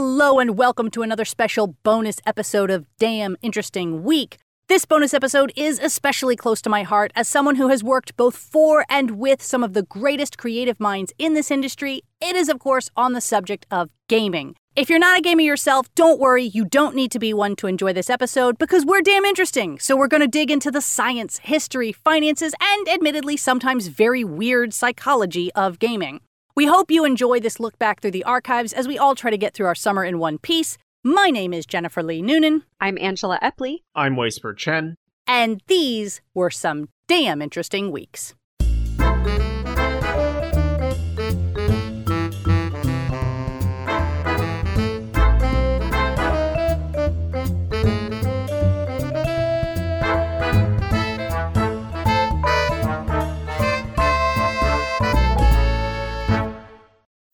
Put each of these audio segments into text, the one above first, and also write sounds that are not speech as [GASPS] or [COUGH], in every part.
Hello, and welcome to another special bonus episode of Damn Interesting Week. This bonus episode is especially close to my heart as someone who has worked both for and with some of the greatest creative minds in this industry. It is, of course, on the subject of gaming. If you're not a gamer yourself, don't worry, you don't need to be one to enjoy this episode because we're damn interesting. So, we're going to dig into the science, history, finances, and admittedly, sometimes very weird psychology of gaming. We hope you enjoy this look back through the archives as we all try to get through our summer in one piece. My name is Jennifer Lee Noonan, I'm Angela Epley. I'm Weisper Chen. and these were some damn interesting weeks.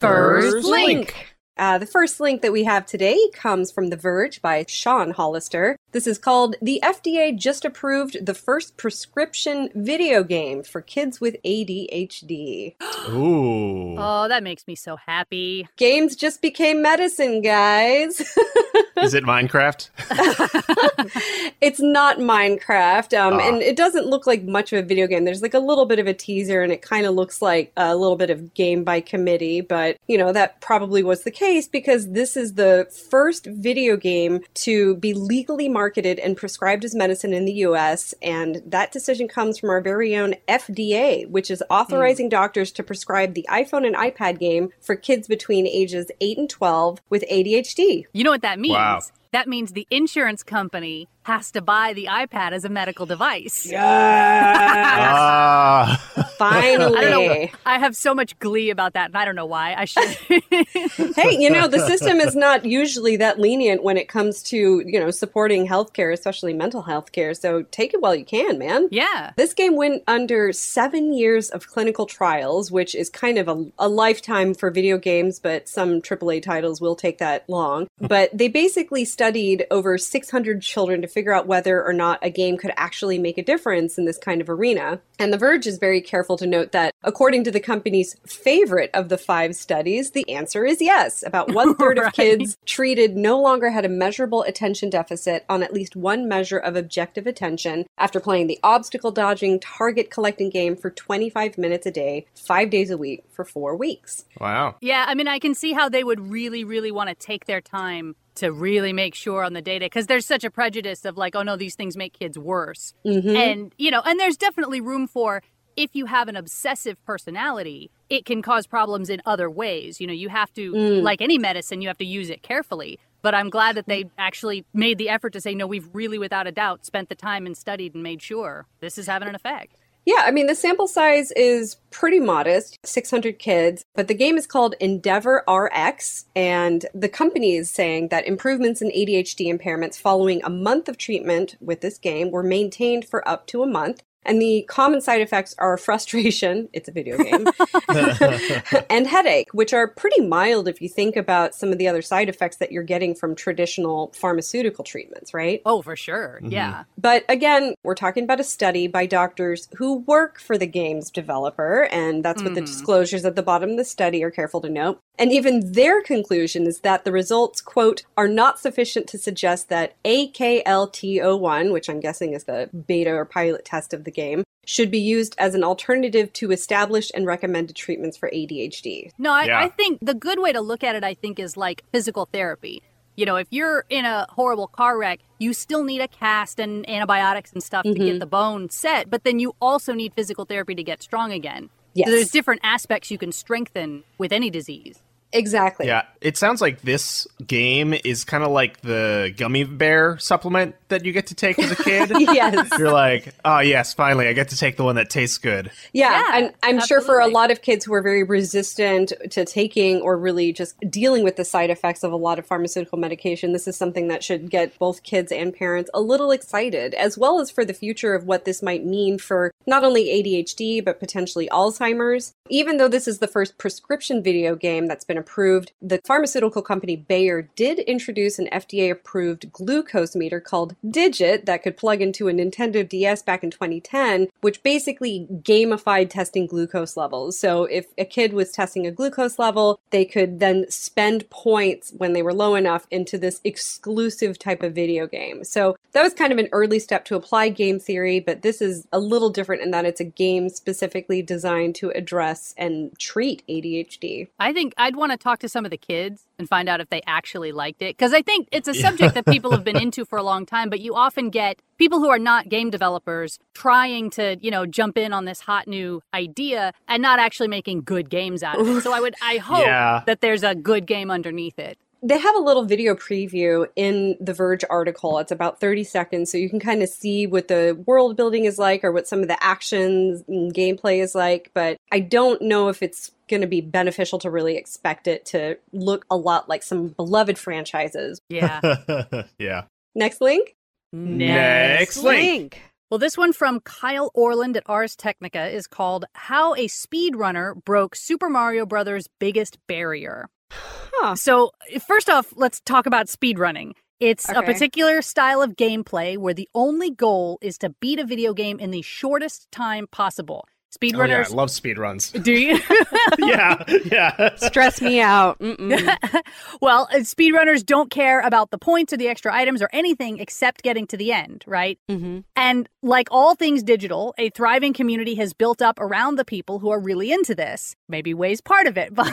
First link. Uh, the first link that we have today comes from The Verge by Sean Hollister. This is called The FDA Just Approved the First Prescription Video Game for Kids with ADHD. [GASPS] Ooh. Oh, that makes me so happy. Games just became medicine, guys. [LAUGHS] Is it Minecraft? [LAUGHS] it's not Minecraft, um, Ah. and it doesn't look like much of a video game. There's like a little bit of a teaser, and it kind of looks like a little bit of game by committee, but you know, that probably was the case because this is the first video game to be legally marketed and prescribed as medicine in the US, and that decision comes from our very own FDA, which is authorizing hmm. doctors to prescribe the iPhone and iPad game for kids between ages 8 and 12 with ADHD. You know what that means? Wow. That means the insurance company has to buy the iPad as a medical device. Ah. Finally. [LAUGHS] I don't know. I have so much glee about that, and I don't know why. I should. [LAUGHS] hey, you know, the system is not usually that lenient when it comes to, you know, supporting healthcare, especially mental health care. So take it while you can, man. yeah. This game went under seven years of clinical trials, which is kind of a, a lifetime for video games, but some AAA titles will take that long. But they basically studied over 600 children to figure out whether or not a game could actually make a difference in this kind of arena. And The Verge is very careful to note that, according to the company's favorite of the five studies, the answer is yes. About [LAUGHS] one third of kids treated no longer had a measurable attention deficit on at least one measure of objective attention after playing the obstacle dodging, target collecting game for 25 minutes a day, five days a week for four weeks. wow. Yeah, I mean, I can see how they would really, really want to take their time to really make sure on the data because there's such a prejudice of like, oh no, these things make kids worse. Mhm. And, you know, and there's definitely room for if you have an obsessive personality, it can cause problems in other ways. You know, you have to, Mm. like any medicine, you have to use it carefully. But I'm glad that they actually made the effort to say, no, we've really, without a doubt, spent the time and studied and made sure this is having an effect. Yeah, I mean, the sample size is pretty modest 600 kids, but the game is called Endeavor RX, and the company is saying that improvements in ADHD impairments following a month of treatment with this game were maintained for up to a month. And the common side effects are frustration, [LAUGHS] it's a video game, [LAUGHS] and headache, which are pretty mild if you think about some of the other side effects that you're getting from traditional pharmaceutical treatments, right? Oh, for sure. Yeah. But again, we're talking about a study by doctors who work for the game's developer, and that's what the Mhm. disclosures at the bottom of the study are careful to note. And even their conclusion is that the results, quote, are not sufficient to suggest that AKLT01, which I'm guessing is the beta or pilot test of the game, should be used as an alternative to established and recommended treatments for ADHD. No, I, Yeah. I think the good way to look at it, I think, is like physical therapy. You know, if you're in a horrible car wreck, you still need a cast and antibiotics and stuff to Mhm. get the bone set, but then you also need physical therapy to get strong again. Yes. So there's different aspects you can strengthen with any disease. Exactly. Yeah, it sounds like this game is kind of like the gummy bear supplement that you get to take as a kid. [LAUGHS] yes. You're like, oh yes, finally, I get to take the one that tastes good. Yeah, Yeah, and I'm sure for a lot of kids who are very resistant to taking or really just dealing with the side effects of a lot of pharmaceutical medication, this is something that should get both kids and parents a little excited, as well as for the future of what this might mean for not only ADHD, but potentially Alzheimer's. Even though this is the first prescription video game that's been approved, the pharmaceutical company Bayer did introduce an FDA approved glucose meter called Didget that could plug into a Nintendo DS back in 2010, which basically gamified testing glucose levels. So if a kid was testing a glucose level, they could then spend points when they were low enough into this exclusive type of video game. So that was kind of an early step to apply game theory, but this is a little different in that it's a game specifically designed to address and treat ADHD. I think I'd want to talk to some of the kids and find out if they actually liked it. Because I think it's a subject that people have been [LAUGHS] into for a long time, but you often get people who are not game developers trying to, you know, jump in on this hot new idea and not actually making good games out of it. So I would, I [LAUGHS] hope Yeah. that there's a good game underneath it. They have a little video preview in the Verge article. It's about 30 seconds, so you can kind of see what the world building is like or what some of the actions and gameplay is like. But I don't know if it's going to be beneficial to really expect it to look a lot like some beloved franchises. [LAUGHS] Yeah. yeah. Next link. Next link. Well, this one from Kyle Orland at Ars Technica is called How a Speedrunner Broke Super Mario Brothers' Biggest Barrier. Huh. So, first off, let's talk about speedrunning. It's a particular style of gameplay where the only goal is to beat a video game in the shortest time possible. Oh, yeah, Speedrunners, I love speedruns. do you? [LAUGHS] [LAUGHS] yeah, yeah. Stress me out. [LAUGHS] Well, uh, speedrunners don't care about the points or the extra items or anything except getting to the end, right? hmm And like all things digital, a thriving community has built up around the people who are really into this. Maybe Way's part of it, but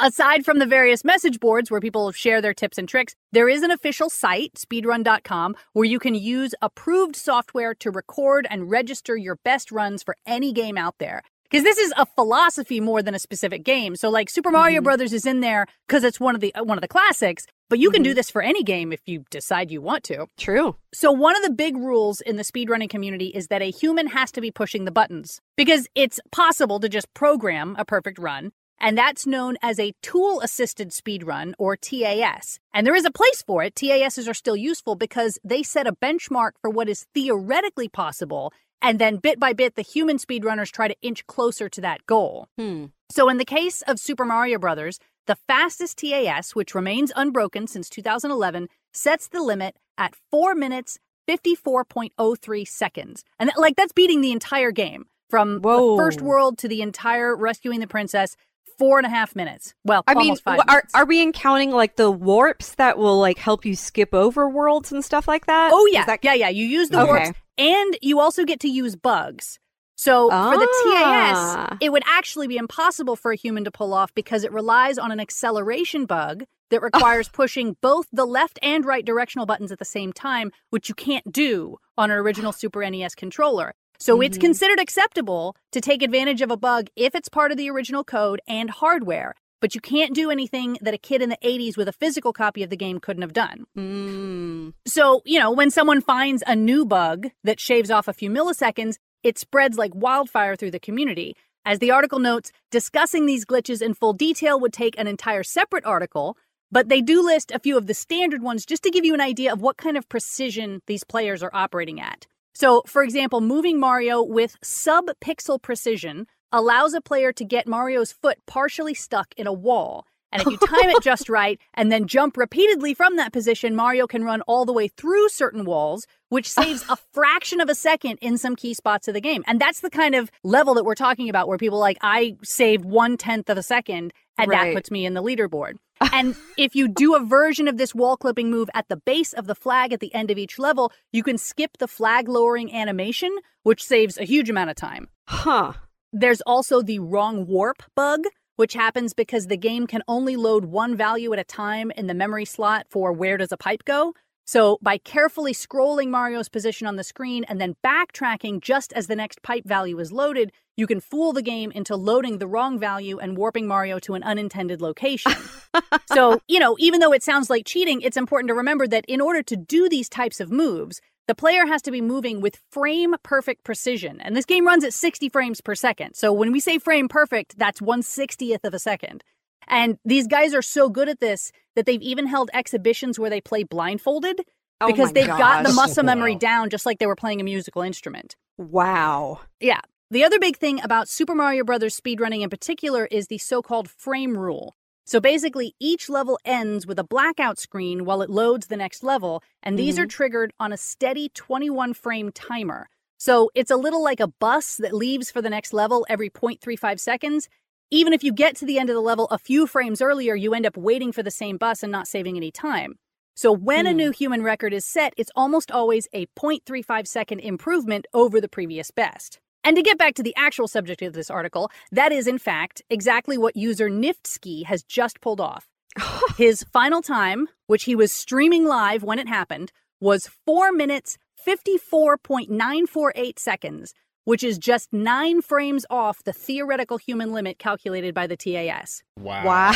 aside from the various message boards where people share their tips and tricks, there is an official site, speedrun.com, where you can use approved software to record and register your best runs for any game out there. Because this is a philosophy more than a specific game. So, like Super Mario Mhm. Brothers is in there because it's one of the uh, one of the classics. But you can do Mhm. this for any game if you decide you want to. True. So, one of the big rules in the speedrunning community is that a human has to be pushing the buttons because it's possible to just program a perfect run. And that's known as a tool assisted speedrun or TAS. And there is a place for it. TASs are still useful because they set a benchmark for what is theoretically possible. And then bit by bit, the human speedrunners try to inch closer to that goal. Hmm. So, in the case of Super Mario Brothers, the fastest TAS, which remains unbroken since 2011, sets the limit at 4 minutes 54.03 seconds. And that- like that's beating the entire game from Whoa. the first world to the entire rescuing the princess, four and a half minutes. Well, I mean, are minutes. are we counting like the warps that will like help you skip over worlds and stuff like that? Oh yeah, that- yeah, yeah. You use the Okay. warps, and you also get to use bugs. So for the Ah. TAS, it would actually be impossible for a human to pull off because it relies on an acceleration bug that requires pushing both the left and right directional buttons at the same time, which you can't do on an original Super NES controller. So it's Mhm. considered acceptable to take advantage of a bug if it's part of the original code and hardware. But you can't do anything that a kid in the 80s with a physical copy of the game couldn't have done. Mm. So, you know, when someone finds a new bug that shaves off a few milliseconds, it spreads like wildfire through the community. As the article notes, discussing these glitches in full detail would take an entire separate article, but they do list a few of the standard ones just to give you an idea of what kind of precision these players are operating at. So, for example, moving Mario with sub pixel precision allows a player to get Mario's foot partially stuck in a wall. And if you [LAUGHS] time it just right and then jump repeatedly from that position, Mario can run all the way through certain walls, which [LAUGHS] saves a fraction of a second in some key spots of the game. And that's the kind of level that we're talking about where people like, I saved one tenth of a second, and that puts me in the leaderboard. [LAUGHS] and if you do a version of this wall clipping move at the base of the flag at the end of each level, you can skip the flag lowering animation, which saves a huge amount of time. Huh. There's also the wrong warp bug, which happens because the game can only load one value at a time in the memory slot for where does a pipe go. So, by carefully scrolling Mario's position on the screen and then backtracking just as the next pipe value is loaded, you can fool the game into loading the wrong value and warping Mario to an unintended location. [LAUGHS] so, you know, even though it sounds like cheating, it's important to remember that in order to do these types of moves, the player has to be moving with frame perfect precision. And this game runs at 60 frames per second. So when we say frame perfect, that's 160th of a second. And these guys are so good at this that they've even held exhibitions where they play blindfolded Oh because my they've got the muscle memory Wow. down just like they were playing a musical instrument. Wow. Yeah. The other big thing about Super Mario Brothers speedrunning in particular is the so called frame rule. So basically, each level ends with a blackout screen while it loads the next level, and these are triggered on a steady 21 frame timer. So it's a little like a bus that leaves for the next level every 0.35 seconds. Even if you get to the end of the level a few frames earlier, you end up waiting for the same bus and not saving any time. So when a Hmm. new human record is set, it's almost always a 0.35 second improvement over the previous best. And to get back to the actual subject of this article, that is in fact exactly what user Niftski has just pulled off. [LAUGHS] His final time, which he was streaming live when it happened, was 4 minutes 54.948 seconds, which is just 9 frames off the theoretical human limit calculated by the TAS. Wow. Wow.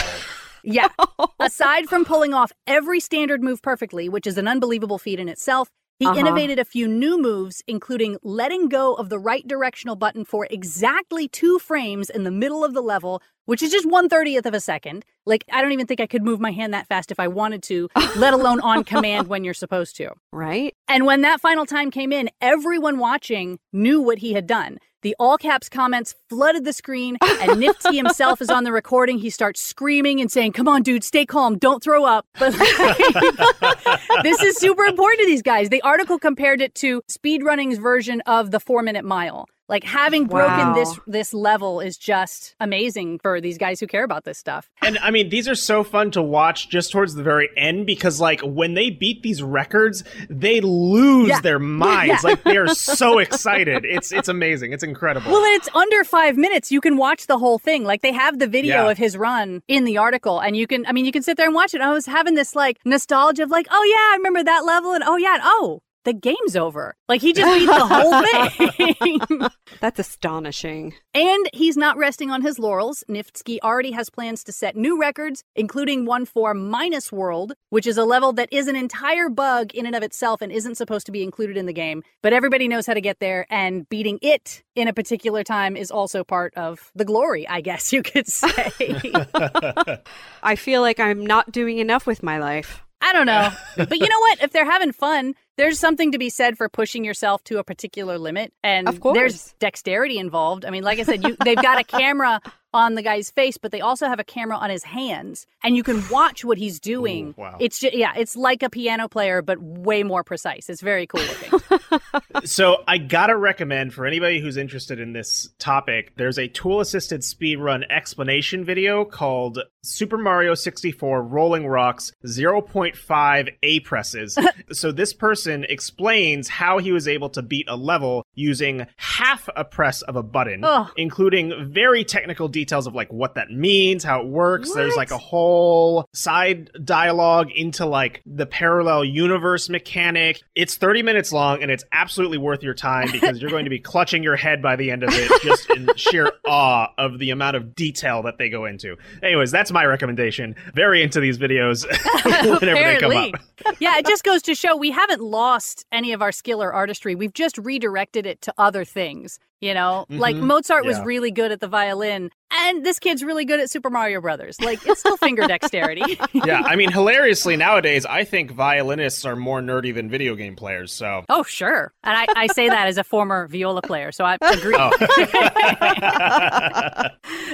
Yeah. [LAUGHS] Aside from pulling off every standard move perfectly, which is an unbelievable feat in itself, he Uh-huh. innovated a few new moves, including letting go of the right directional button for exactly two frames in the middle of the level, which is just one thirtieth of a second. Like, I don't even think I could move my hand that fast if I wanted to, [LAUGHS] let alone on command when you're supposed to. Right? And when that final time came in, everyone watching knew what he had done. The all caps comments flooded the screen, and [LAUGHS] Nifty himself is on the recording. He starts screaming and saying, Come on, dude, stay calm, don't throw up. [LAUGHS] But like, [LAUGHS] this is super important to these guys. The article compared it to speedrunning's version of the four minute mile. Like having broken Wow. this this level is just amazing for these guys who care about this stuff. And I mean, these are so fun to watch just towards the very end because, like, when they beat these records, they lose Yeah. their [LAUGHS] minds. Yeah. Like, they are so excited. It's it's amazing. It's incredible. Well, and it's under five minutes. You can watch the whole thing. Like they have the video Yeah. of his run in the article, and you can. I mean, you can sit there and watch it. I was having this like nostalgia of like, oh yeah, I remember that level, and oh yeah, and oh the game's over. Like he just beat the whole thing. [LAUGHS] [LAUGHS] That's astonishing. and he's not resting on his laurels. Niftski already has plans to set new records, including one for Minus World, which is a level that is an entire bug in and of itself and isn't supposed to be included in the game. But everybody knows how to get there, and beating it in a particular time is also part of the glory, I guess you could say. [LAUGHS] I feel like I'm not doing enough with my life. I don't know. But you know what? If they're having fun, there's something to be said for pushing yourself to a particular limit. And Of course. there's dexterity involved. I mean, like I said, you, they've got a camera on the guy's face, but they also have a camera on his hands. And you can watch what he's doing. Ooh, wow. It's just, yeah, it's like a piano player, but way more precise. It's very cool looking. [LAUGHS] so I gotta recommend for anybody who's interested in this topic, there's a tool-assisted speedrun explanation video called Super Mario 64 Rolling Rocks 0.5 A presses. [LAUGHS] so this person explains how he was able to beat a level using half a press of a button, Ugh. including very technical details of like what that means, how it works. There's like a whole side dialogue into like the parallel universe mechanic. It's 30 minutes long and it's absolutely worth your time [LAUGHS] because you're going to be clutching your head by the end of it just in sheer [LAUGHS] awe of the amount of detail that they go into. Anyways, that's my recommendation. Very into these videos [LAUGHS] whenever they come up. yeah, it just goes to show we haven't lost any of our skill or artistry. We've just redirected it to other things. You know, like Mhm. Mozart was really good at the violin, and this kid's really good at Super Mario Brothers. Like, it's still finger dexterity. [LAUGHS] yeah, I mean, hilariously nowadays, I think violinists are more nerdy than video game players. So. oh, sure. And I, I say that as a former viola player, so I agree. Oh.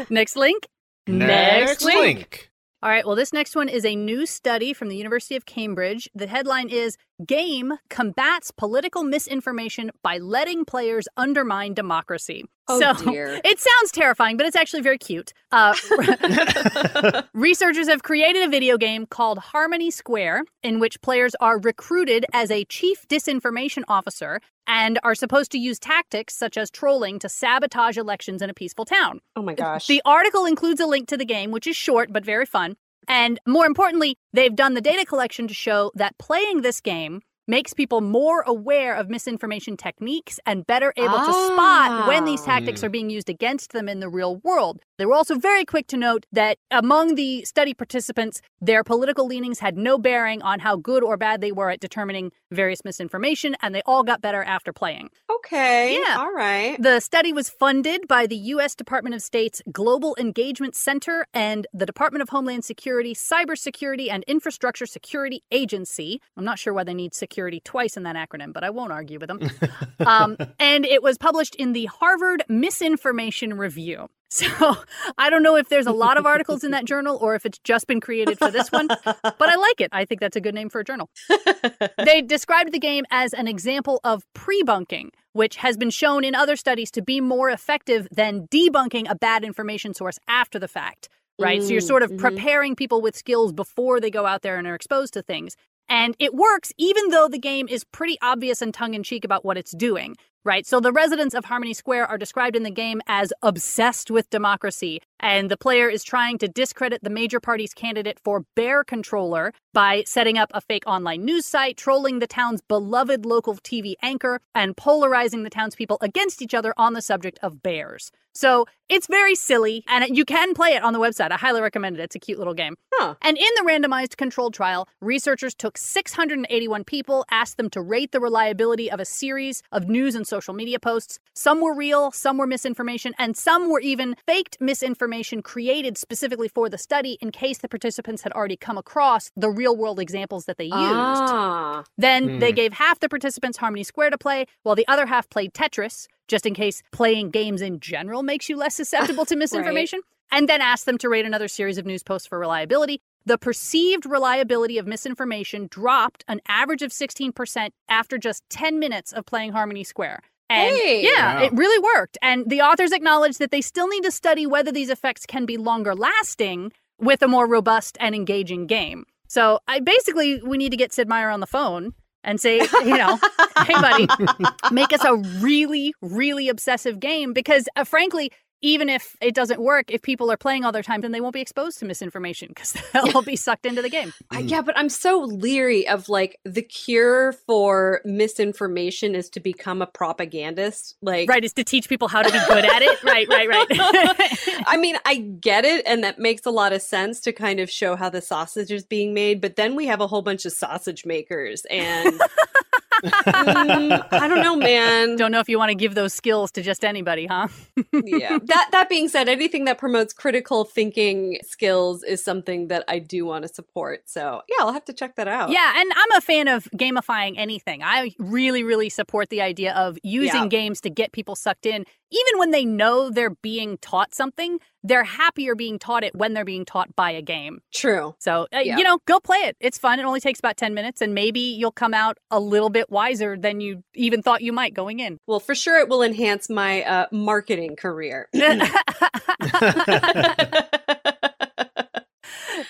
[LAUGHS] Next link. Next link. All right, well, this next one is a new study from the University of Cambridge. The headline is Game Combats Political Misinformation by Letting Players Undermine Democracy. Oh, so dear. [LAUGHS] it sounds terrifying, but it's actually very cute. Uh, [LAUGHS] [LAUGHS] researchers have created a video game called Harmony Square, in which players are recruited as a chief disinformation officer and are supposed to use tactics such as trolling to sabotage elections in a peaceful town. Oh my gosh. The article includes a link to the game, which is short but very fun. And more importantly, they've done the data collection to show that playing this game makes people more aware of misinformation techniques and better able to spot when these Ah. tactics are being used against them in the real world. They were also very quick to note that among the study participants, their political leanings had no bearing on how good or bad they were at determining various misinformation, and they all got better after playing. okay. Yeah. All right. The study was funded by the U.S. Department of State's Global Engagement Center and the Department of Homeland Security, Cybersecurity, and Infrastructure Security Agency. I'm not sure why they need security twice in that acronym, but I won't argue with them. um, [LAUGHS] and it was published in the Harvard Misinformation Review. [LAUGHS] So I don't know if there's a lot of articles in that journal or if it's just been created for this one, but I like it. I think that's a good name for a journal. [LAUGHS] they described the game as an example of pre-bunking, which has been shown in other studies to be more effective than debunking a bad information source after the fact. Right. Mm, so you're sort of mm-hmm. preparing people with skills before they go out there and are exposed to things. And it works even though the game is pretty obvious and tongue in cheek about what it's doing right? So the residents of Harmony Square are described in the game as obsessed with democracy, and the player is trying to discredit the major party's candidate for bear controller by setting up a fake online news site, trolling the town's beloved local TV anchor, and polarizing the townspeople against each other on the subject of bears. So it's very silly, and you can play it on the website. I highly recommend it. It's a cute little game. Huh. And in the randomized controlled trial, researchers took 681 people, asked them to rate the reliability of a series of news and social media posts. Some were real, some were misinformation, and some were even faked misinformation created specifically for the study in case the participants had already come across the real world examples that they used. Ah. Then mm. they gave half the participants Harmony Square to play, while the other half played Tetris, just in case playing games in general makes you less susceptible to [LAUGHS] misinformation. right. And then asked them to rate another series of news posts for reliability. The perceived reliability of misinformation dropped an average of 16% after just 10 minutes of playing Harmony Square. And hey. yeah, wow. it really worked. And the authors acknowledge that they still need to study whether these effects can be longer lasting with a more robust and engaging game. So I basically we need to get Sid Meier on the phone and say, you know, hey buddy, [LAUGHS] make us a really, really obsessive game because uh, frankly, even if it doesn't work, if people are playing all their time, then they won't be exposed to misinformation because [LAUGHS] they'll be sucked into the game. Mm. yeah, but I'm so leery of like the cure for misinformation is to become a propagandist. Like, right, is to teach people how to be good at it. Right, right, right. [LAUGHS] I mean, I get it, and that makes a lot of sense to kind of show how the sausage is being made. But then we have a whole bunch of sausage makers, and [LAUGHS] mm, I don't know, man. Don't know if you want to give those skills to just anybody, huh? yeah. [LAUGHS] That that being said, anything that promotes critical thinking skills is something that I do want to support. So yeah, I'll have to check that out. Yeah, and I'm a fan of gamifying anything. I really, really support the idea of using yeah. games to get people sucked in even when they know they're being taught something, they're happier being taught it when they're being taught by a game. True. So, uh, yeah. you know, go play it. It's fun. It only takes about 10 minutes, and maybe you'll come out a little bit wiser than you even thought you might going in. Well, for sure, it will enhance my uh, marketing career. [LAUGHS] [LAUGHS]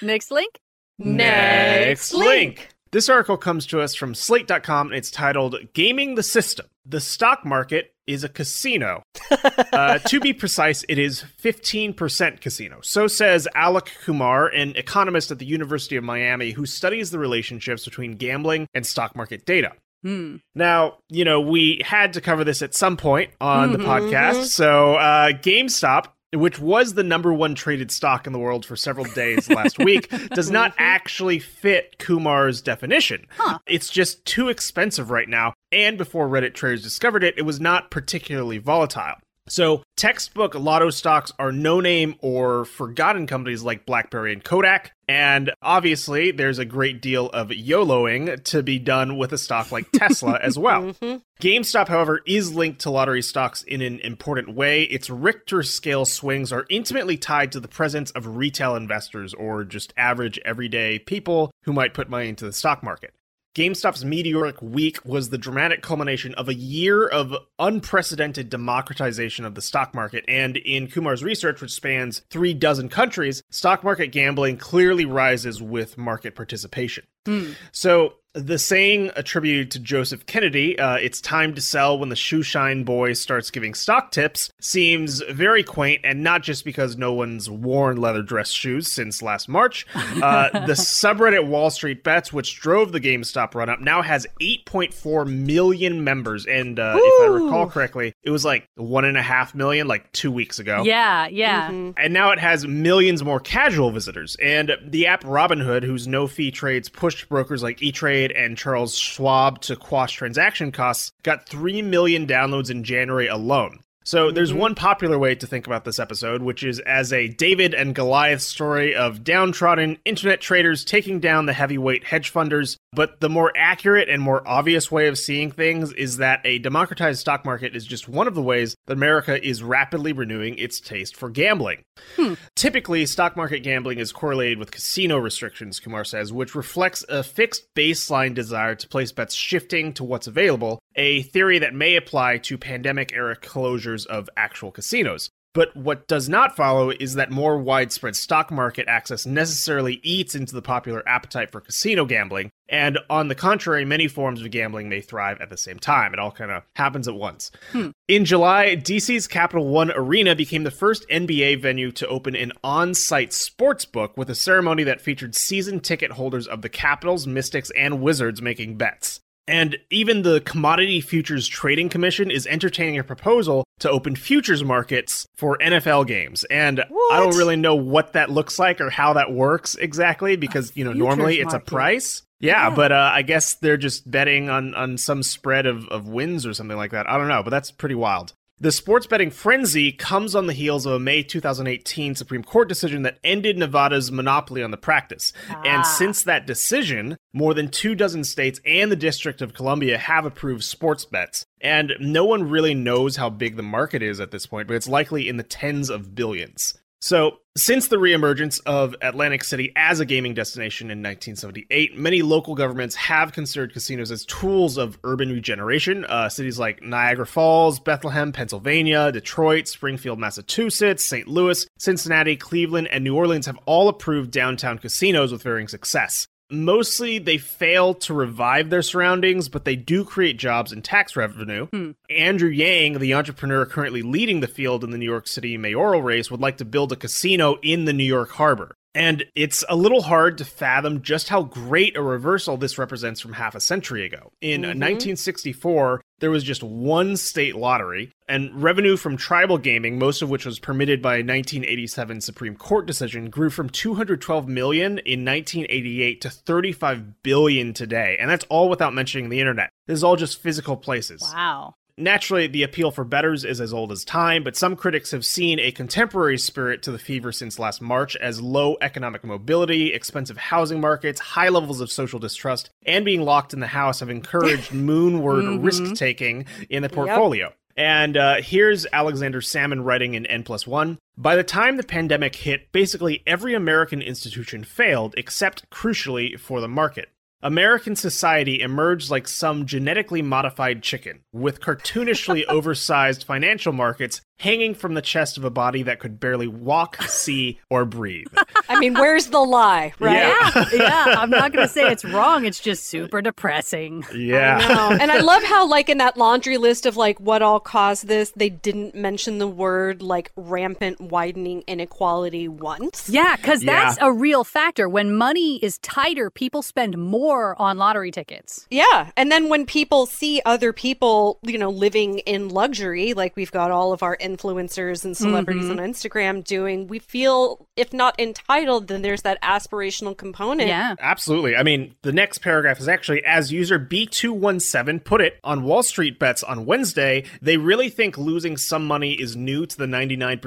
Next link. Next link. This article comes to us from Slate.com and it's titled Gaming the System. The stock market is a casino. [LAUGHS] uh, to be precise, it is 15% casino. So says Alok Kumar, an economist at the University of Miami who studies the relationships between gambling and stock market data. Hmm. Now, you know, we had to cover this at some point on mm-hmm. the podcast. So, uh, GameStop which was the number one traded stock in the world for several days last [LAUGHS] week, does not actually fit Kumar's definition. Huh. It's just too expensive right now. And before Reddit traders discovered it, it was not particularly volatile. So, textbook lotto stocks are no name or forgotten companies like BlackBerry and Kodak. And obviously, there's a great deal of YOLOing to be done with a stock like Tesla [LAUGHS] as well. Mm-hmm. GameStop, however, is linked to lottery stocks in an important way. Its Richter scale swings are intimately tied to the presence of retail investors or just average everyday people who might put money into the stock market. GameStop's meteoric week was the dramatic culmination of a year of unprecedented democratization of the stock market. And in Kumar's research, which spans three dozen countries, stock market gambling clearly rises with market participation. Mm. So the saying attributed to Joseph Kennedy, uh, it's time to sell when the shoeshine boy starts giving stock tips, seems very quaint, and not just because no one's worn leather dress shoes since last March. Uh, [LAUGHS] the subreddit Wall Street Bets, which drove the GameStop run up, now has 8.4 million members. And uh, if I recall correctly, it was like one and a half million like two weeks ago. Yeah, yeah. Mm-hmm. And now it has millions more casual visitors. And the app Robinhood, whose no fee trades pushed brokers like E Trade and Charles Schwab to quash transaction costs got 3 million downloads in January alone. So there's mm-hmm. one popular way to think about this episode, which is as a David and Goliath story of downtrodden internet traders taking down the heavyweight hedge funders. But the more accurate and more obvious way of seeing things is that a democratized stock market is just one of the ways that America is rapidly renewing its taste for gambling. Hmm. Typically, stock market gambling is correlated with casino restrictions, Kumar says, which reflects a fixed baseline desire to place bets shifting to what's available, a theory that may apply to pandemic era closures of actual casinos. But what does not follow is that more widespread stock market access necessarily eats into the popular appetite for casino gambling. And on the contrary, many forms of gambling may thrive at the same time. It all kind of happens at once. Hmm. In July, DC's Capital One Arena became the first NBA venue to open an on site sports book with a ceremony that featured season ticket holders of the Capitals, Mystics, and Wizards making bets. And even the Commodity Futures Trading Commission is entertaining a proposal to open futures markets for NFL games. And I don't really know what that looks like or how that works exactly because, you know, normally it's a market. price. Yeah, but uh, I guess they're just betting on, on some spread of, of wins or something like that. I don't know, but that's pretty wild. The sports betting frenzy comes on the heels of a May 2018 Supreme Court decision that ended Nevada's monopoly on the practice. And ah. since that decision, more than two dozen states and the District of Columbia have approved sports bets. And no one really knows how big the market is at this point, but it's likely in the tens of billions. So, since the reemergence of Atlantic City as a gaming destination in 1978, many local governments have considered casinos as tools of urban regeneration. Uh, cities like Niagara Falls, Bethlehem, Pennsylvania, Detroit, Springfield, Massachusetts, St. Louis, Cincinnati, Cleveland, and New Orleans have all approved downtown casinos with varying success. Mostly, they fail to revive their surroundings, but they do create jobs and tax revenue. Hmm. Andrew Yang, the entrepreneur currently leading the field in the New York City mayoral race, would like to build a casino in the New York harbor. And it's a little hard to fathom just how great a reversal this represents from half a century ago. In mm-hmm. 1964, there was just one state lottery, and revenue from tribal gaming, most of which was permitted by a 1987 Supreme Court decision, grew from 212 million in 1988 to 35 billion today. And that's all without mentioning the internet. This is all just physical places. Wow. Naturally, the appeal for betters is as old as time, but some critics have seen a contemporary spirit to the fever since last March as low economic mobility, expensive housing markets, high levels of social distrust, and being locked in the house have encouraged [LAUGHS] moonward risk taking in the portfolio. And uh, here's Alexander Sammon writing in N plus one. By the time the pandemic hit, basically every American institution failed, except crucially for the market. American society emerged like some genetically modified chicken, with cartoonishly [LAUGHS] oversized financial markets hanging from the chest of a body that could barely walk, see, or breathe. [LAUGHS] I mean, where's the lie, right? Yeah. [LAUGHS] yeah, I'm not going to say it's wrong. It's just super depressing. [LAUGHS] Yeah. No. and I love how, like, in that laundry list of like what all caused this, they didn't mention the word like rampant widening inequality once. Yeah, because Yeah. that's a real factor. When money is tighter, people spend more on lottery tickets. Yeah. And then when people see other people, you know, living in luxury, like we've got all of our influencers and celebrities mm-hmm. on Instagram doing, we feel, if not entitled, then there's that aspirational component. Yeah. Absolutely. I mean, the next paragraph is actually as user B217 put it on Wall Street Bets on Wednesday, they really think losing some money is new to the 99%.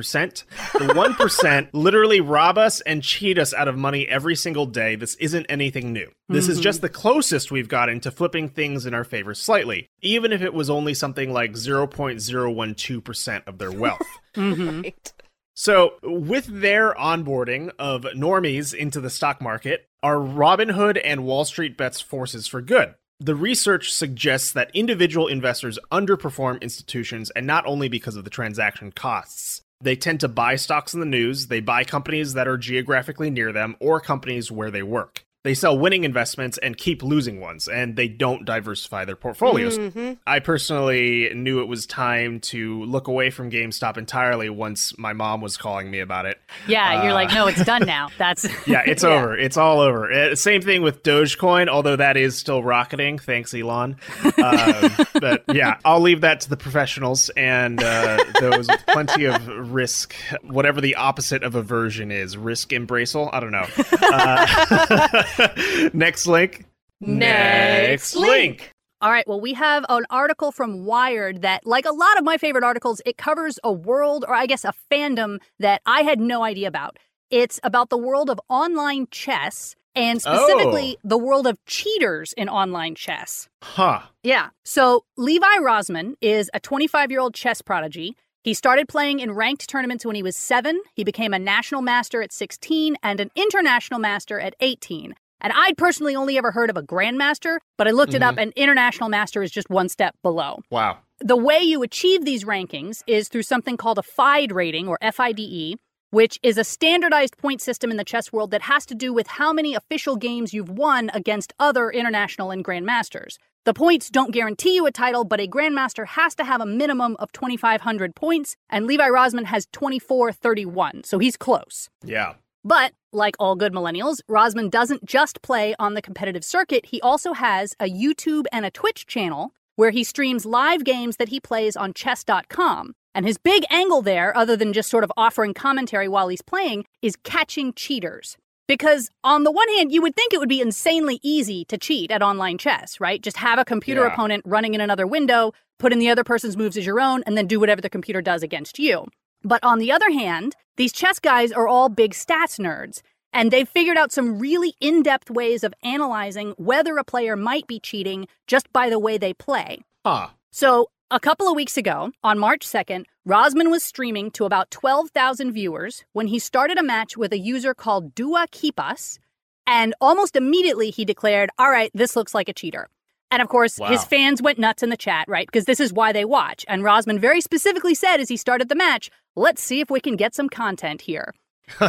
The [LAUGHS] 1% literally rob us and cheat us out of money every single day. This isn't anything new. This is just mm-hmm. the closest we've gotten to flipping things in our favor slightly, even if it was only something like 0.012% of their wealth. [LAUGHS] Right. So, with their onboarding of normies into the stock market, are Robinhood and Wall Street Bets forces for good? The research suggests that individual investors underperform institutions, and not only because of the transaction costs. They tend to buy stocks in the news, they buy companies that are geographically near them, or companies where they work. They sell winning investments and keep losing ones, and they don't diversify their portfolios. I personally knew it was time to look away from GameStop entirely once my mom was calling me about it. Yeah, you're like, no, it's done [LAUGHS] now. That's [LAUGHS] Yeah, it's [LAUGHS] over. It's all over. Uh, same thing with Dogecoin, although that is still rocketing. Thanks, Elon. Um, but yeah, I'll leave that to the professionals and uh, those with plenty of risk, whatever the opposite of aversion is. Risk embraceal? I don't know. Uh, [LAUGHS] next link. Next link. All right, well, we have an article from Wired that, like a lot of my favorite articles, it covers a world, or I guess a fandom that I had no idea about. It's about the world of online chess and specifically Oh. the world of cheaters in online chess. Huh. Yeah. So Levy Rozman is a 25 year old chess prodigy. He started playing in ranked tournaments when he was seven. He became a national master at 16 and an international master at 18. And I'd personally only ever heard of a grandmaster, but I looked it up, mm-hmm. and international master is just one step below. Wow. The way you achieve these rankings is through something called a FIDE rating or FIDE, which is a standardized point system in the chess world that has to do with how many official games you've won against other international and grandmasters. The points don't guarantee you a title, but a grandmaster has to have a minimum of 2,500 points, and Levy Rozman has 2431, so he's close. Yeah. But like all good millennials, Rozman doesn't just play on the competitive circuit. He also has a YouTube and a Twitch channel where he streams live games that he plays on chess.com. And his big angle there, other than just sort of offering commentary while he's playing, is catching cheaters. Because on the one hand, you would think it would be insanely easy to cheat at online chess, right? Just have a computer Yeah. opponent running in another window, put in the other person's moves as your own, and then do whatever the computer does against you. But on the other hand, these chess guys are all big stats nerds, and they've figured out some really in depth ways of analyzing whether a player might be cheating just by the way they play. Huh. So, a couple of weeks ago, on March 2nd, Rozman was streaming to about 12,000 viewers when he started a match with a user called Dewa Kipas, and almost immediately he declared, All right, this looks like a cheater. And of course, Wow. his fans went nuts in the chat, right? Because this is why they watch. And Rozman very specifically said as he started the match, let's see if we can get some content here.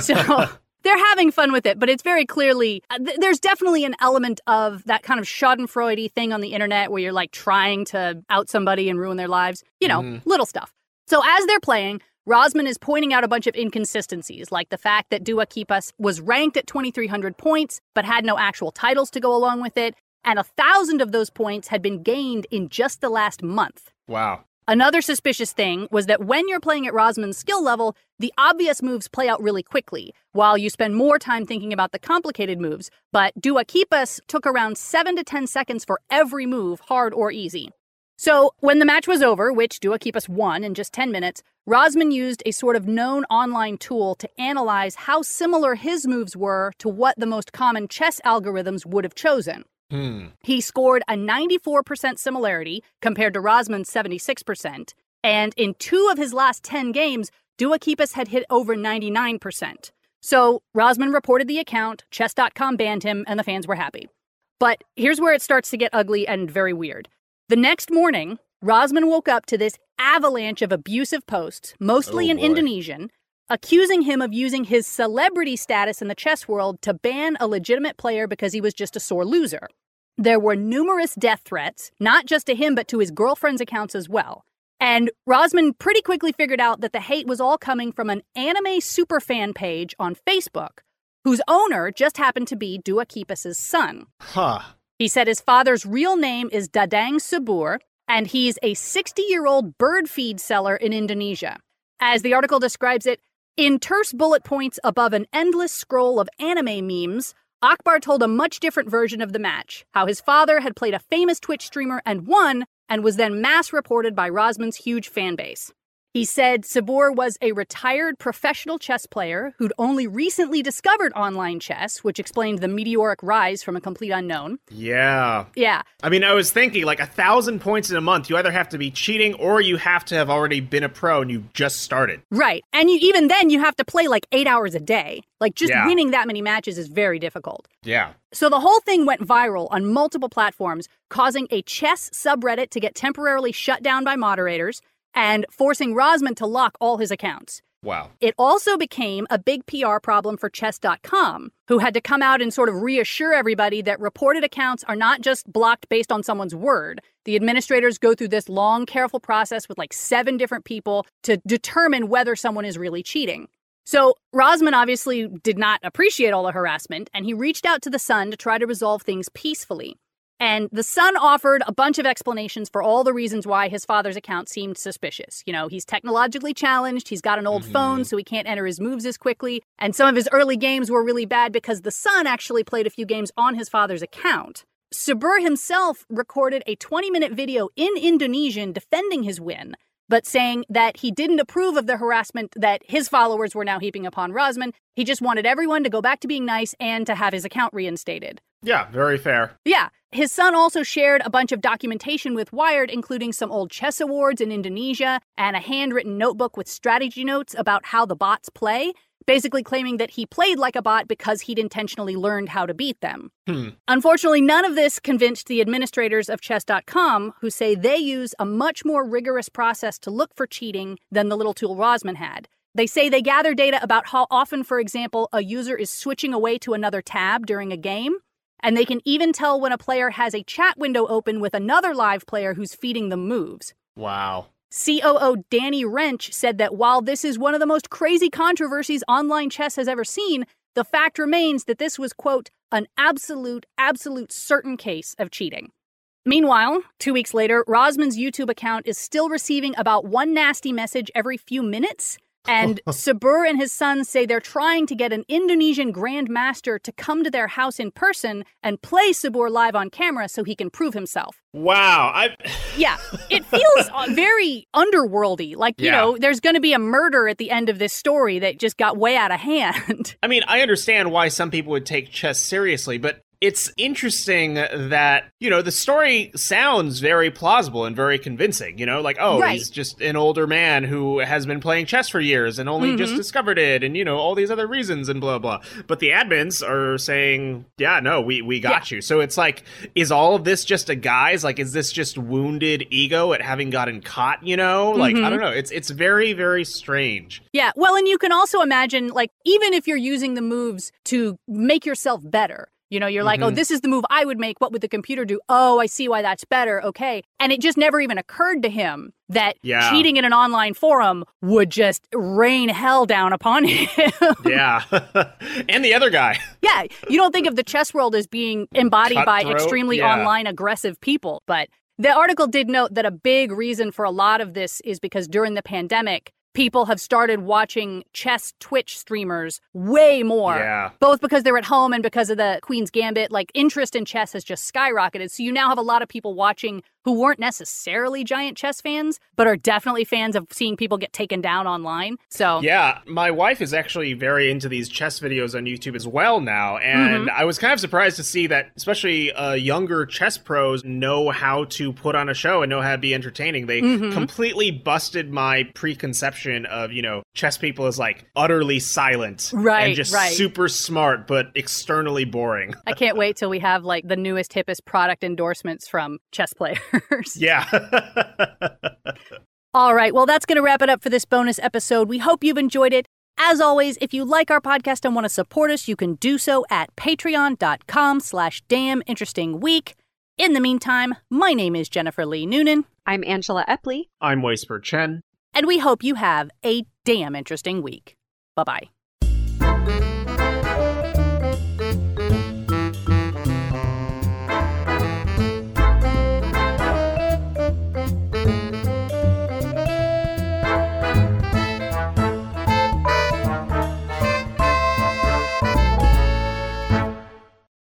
So [LAUGHS] they're having fun with it, but it's very clearly, uh, th- there's definitely an element of that kind of schadenfreude thing on the internet where you're like trying to out somebody and ruin their lives. You know, Mhm. little stuff. So as they're playing, Rozman is pointing out a bunch of inconsistencies, like the fact that Dewa Kipas was ranked at 2,300 points, but had no actual titles to go along with it, and a thousand of those points had been gained in just the last month. Wow. Another suspicious thing was that when you're playing at Rozman's skill level, the obvious moves play out really quickly, while you spend more time thinking about the complicated moves. But Dewa Kipas took around 7 to 10 seconds for every move, hard or easy. So, when the match was over, which Dewa Kipas won in just 10 minutes, Rozman used a sort of known online tool to analyze how similar his moves were to what the most common chess algorithms would have chosen. Hmm. He scored a 94% similarity compared to Rozman's 76%. And in two of his last 10 games, Dewa Kipas had hit over 99%. So Rozman reported the account, chess.com banned him, and the fans were happy. But here's where it starts to get ugly and very weird. The next morning, Rozman woke up to this avalanche of abusive posts, mostly Oh, in boy. Indonesian, accusing him of using his celebrity status in the chess world to ban a legitimate player because he was just a sore loser. There were numerous death threats, not just to him, but to his girlfriend's accounts as well. And Rozman pretty quickly figured out that the hate was all coming from an anime superfan page on Facebook, whose owner just happened to be Dewa Kipas's son. Huh. He said his father's real name is Dadang Subur, and he's a 60 year old bird feed seller in Indonesia. As the article describes it, in terse bullet points above an endless scroll of anime memes, Akbar told a much different version of the match how his father had played a famous Twitch streamer and won, and was then mass reported by Rozman's huge fan base. He said Subur was a retired professional chess player who'd only recently discovered online chess, which explained the meteoric rise from a complete unknown. Yeah. Yeah, I mean, I was thinking like a thousand points in a month. You either have to be cheating or you have to have already been a pro and you just started. right. And you, even then, you have to play like eight hours a day. Like, just Yeah. winning that many matches is very difficult. Yeah. So the whole thing went viral on multiple platforms, causing a chess subreddit to get temporarily shut down by moderators and forcing Rozman to lock all his accounts. Wow. It also became a big PR problem for chess.com, who had to come out and sort of reassure everybody that reported accounts are not just blocked based on someone's word. The administrators go through this long, careful process with like seven different people to determine whether someone is really cheating. So Rozman obviously did not appreciate all the harassment, and he reached out to the Sun to try to resolve things peacefully. And the son offered a bunch of explanations for all the reasons why his father's account seemed suspicious. You know, he's technologically challenged, he's got an old mm-hmm. phone, so he can't enter his moves as quickly, and some of his early games were really bad because the son actually played a few games on his father's account. Subur himself recorded a 20 minute video in Indonesian defending his win, but saying that he didn't approve of the harassment that his followers were now heaping upon Rozman. He just wanted everyone to go back to being nice and to have his account reinstated. Yeah, very fair. Yeah. His son also shared a bunch of documentation with Wired, including some old chess awards in Indonesia and a handwritten notebook with strategy notes about how the bots play, basically claiming that he played like a bot because he'd intentionally learned how to beat them. Hmm. Unfortunately, none of this convinced the administrators of chess.com, who say they use a much more rigorous process to look for cheating than the little tool Rozman had. They say they gather data about how often, for example, a user is switching away to another tab during a game. And they can even tell when a player has a chat window open with another live player who's feeding them moves. Wow. COO Danny Rensch said that while this is one of the most crazy controversies online chess has ever seen, the fact remains that this was, quote, an absolute, absolute certain case of cheating. Meanwhile, two weeks later, Rozman's YouTube account is still receiving about one nasty message every few minutes. And [LAUGHS] Subur and his sons say they're trying to get an Indonesian grandmaster to come to their house in person and play Subur live on camera so he can prove himself. Wow. I [LAUGHS] Yeah, it feels uh, very underworldy. Like, you Yeah. know, there's going to be a murder at the end of this story that just got way out of hand. [LAUGHS] I mean, I understand why some people would take chess seriously, but it's interesting that, you know, the story sounds very plausible and very convincing. You know, like, oh, Right. he's just an older man who has been playing chess for years and only just Mhm. discovered it and, you know, all these other reasons and blah, blah. But the admins are saying, yeah, no, we, we got you. So it's like, is all of this just a guise? Like, is this just wounded ego at having gotten caught, you know? Like, I Mhm. don't know. It's, it's very, very strange. Yeah, well, and you can also imagine, like, even if you're using the moves to make yourself better, you know, you're like, oh, Mhm. this is the move I would make. What would the computer do? Oh, I see why that's better. Okay. And it just never even occurred to him that Yeah. cheating in an online forum would just rain hell down upon [LAUGHS] him. Yeah. [LAUGHS] and the other guy. yeah, you don't think of the chess world as being embodied by extremely yeah. online aggressive people. But the article did note that a big reason for a lot of this is because during the pandemic, people have started watching chess Twitch streamers way more. Yeah. Both because they're at home and because of the Queen's Gambit, like interest in chess has just skyrocketed. So you now have a lot of people watching who weren't necessarily giant chess fans, but are definitely fans of seeing people get taken down online. So Yeah, my wife is actually very into these chess videos on YouTube as well now, and Mm-hmm. I was kind of surprised to see that, especially uh, younger chess pros know how to put on a show and know how to be entertaining. They Mhm. completely busted my preconception of you know chess people as like utterly silent, Right, and just right. super smart but externally boring. I can't wait till we have like the newest, hippest product endorsements from chess players. [LAUGHS] yeah. All right. Well, that's going to wrap it up for this bonus episode. We hope you've enjoyed it. As always, if you like our podcast and want to support us, you can do so at patreon.com slash damn interesting week. In the meantime, my name is Jennifer Lee Noonan, I'm Angela Epley. I'm Whisper Chen. And we hope you have a damn interesting week. Bye bye.